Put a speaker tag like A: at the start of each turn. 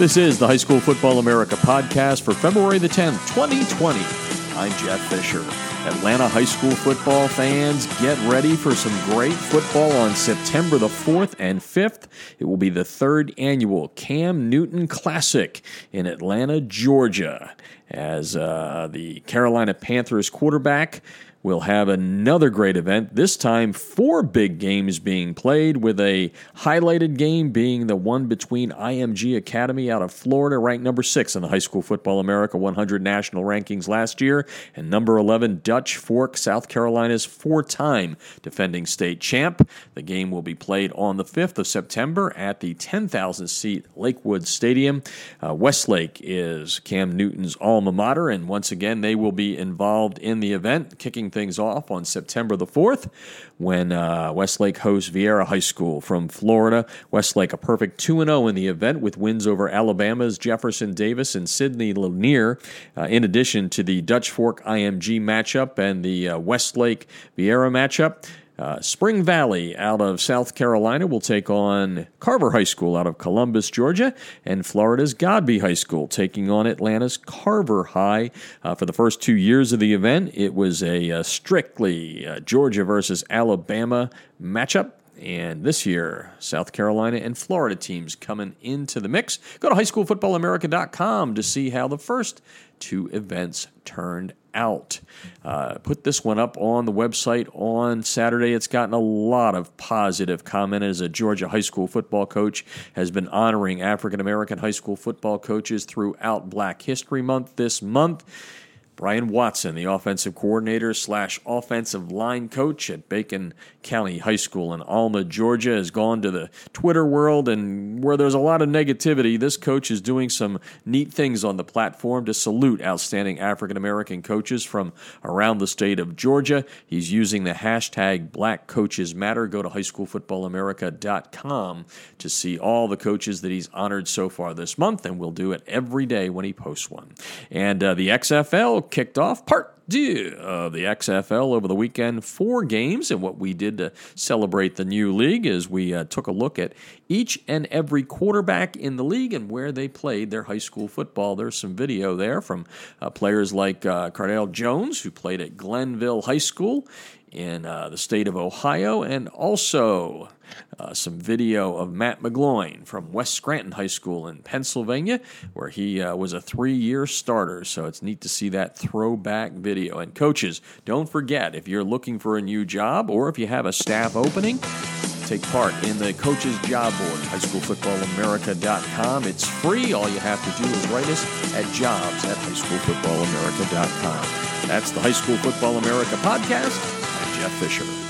A: This is the High School Football America podcast for February the 10th, 2020. I'm Jeff Fisher. Atlanta high school football fans, get ready for some great football on September the 4th and 5th. It will be the third annual Cam Newton Classic in Atlanta, Georgia, as uh, the Carolina Panthers quarterback We'll have another great event, this time four big games being played, with a highlighted game being the one between IMG Academy out of Florida, ranked number six in the High School Football America 100 national rankings last year, and number 11 Dutch Fork, South Carolina's four time defending state champ. The game will be played on the 5th of September at the 10,000 seat Lakewood Stadium. Uh, Westlake is Cam Newton's alma mater, and once again, they will be involved in the event, kicking things off on September the 4th when uh, Westlake hosts Viera High School from Florida. Westlake a perfect 2 0 in the event with wins over Alabama's Jefferson Davis and Sidney Lanier, uh, in addition to the Dutch Fork IMG matchup and the uh, Westlake Viera matchup. Uh, Spring Valley out of South Carolina will take on Carver High School out of Columbus, Georgia, and Florida's Godby High School taking on Atlanta's Carver High. Uh, for the first two years of the event, it was a, uh, strictly uh, Georgia versus Alabama matchup. And this year, South Carolina and Florida teams coming into the mix. Go to highschoolfootballamerica.com to see how the first two events turned out. Uh, put this one up on the website on Saturday. It's gotten a lot of positive comment as a Georgia high school football coach has been honoring African American high school football coaches throughout Black History Month this month. Brian Watson, the offensive coordinator slash offensive line coach at Bacon County High School in Alma, Georgia, has gone to the Twitter world, and where there's a lot of negativity, this coach is doing some neat things on the platform to salute outstanding African American coaches from around the state of Georgia. He's using the hashtag Black Coaches Matter. Go to highschoolfootballamerica.com to see all the coaches that he's honored so far this month, and we'll do it every day when he posts one. And uh, the XFL kicked off part of the XFL over the weekend. Four games, and what we did to celebrate the new league is we uh, took a look at each and every quarterback in the league and where they played their high school football. There's some video there from uh, players like uh, Jones, who played at Glenville High School in uh, the state of Ohio, and also uh, some video of Matt McGloin from West Scranton High School in Pennsylvania, where he uh, was a three year starter. So it's neat to see that throwback video. And coaches, don't forget if you're looking for a new job or if you have a staff opening, take part in the Coaches Job Board, highschoolfootballamerica.com. It's free. All you have to do is write us at jobs at highschoolfootballamerica.com. That's the High School Football America podcast. I'm Jeff Fisher.